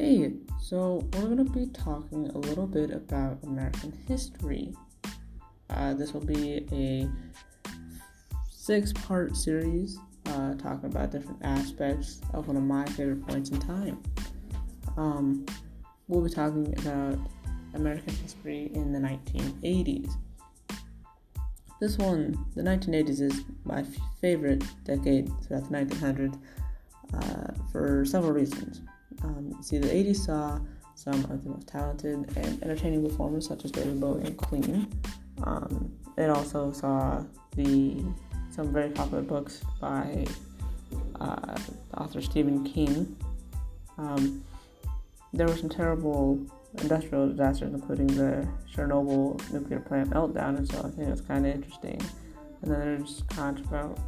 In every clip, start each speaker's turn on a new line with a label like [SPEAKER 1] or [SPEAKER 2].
[SPEAKER 1] Okay, so we're going to be talking a little bit about American history. Uh, this will be a six part series uh, talking about different aspects of one of my favorite points in time. Um, we'll be talking about American history in the 1980s. This one, the 1980s, is my favorite decade throughout the 1900s uh, for several reasons. Um, see, the 80s saw some of the most talented and entertaining performers such as David Bowie and Queen. Um, it also saw the some very popular books by uh, author Stephen King. Um, there were some terrible industrial disasters, including the Chernobyl nuclear plant meltdown, and so I think it's kind of interesting. And then there's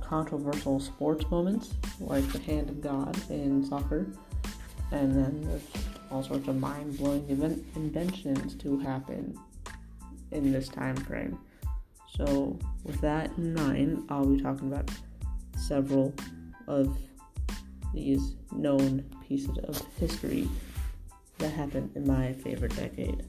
[SPEAKER 1] controversial sports moments, like the hand of God in soccer. And then there's all sorts of mind blowing event- inventions to happen in this time frame. So, with that in mind, I'll be talking about several of these known pieces of history that happened in my favorite decade.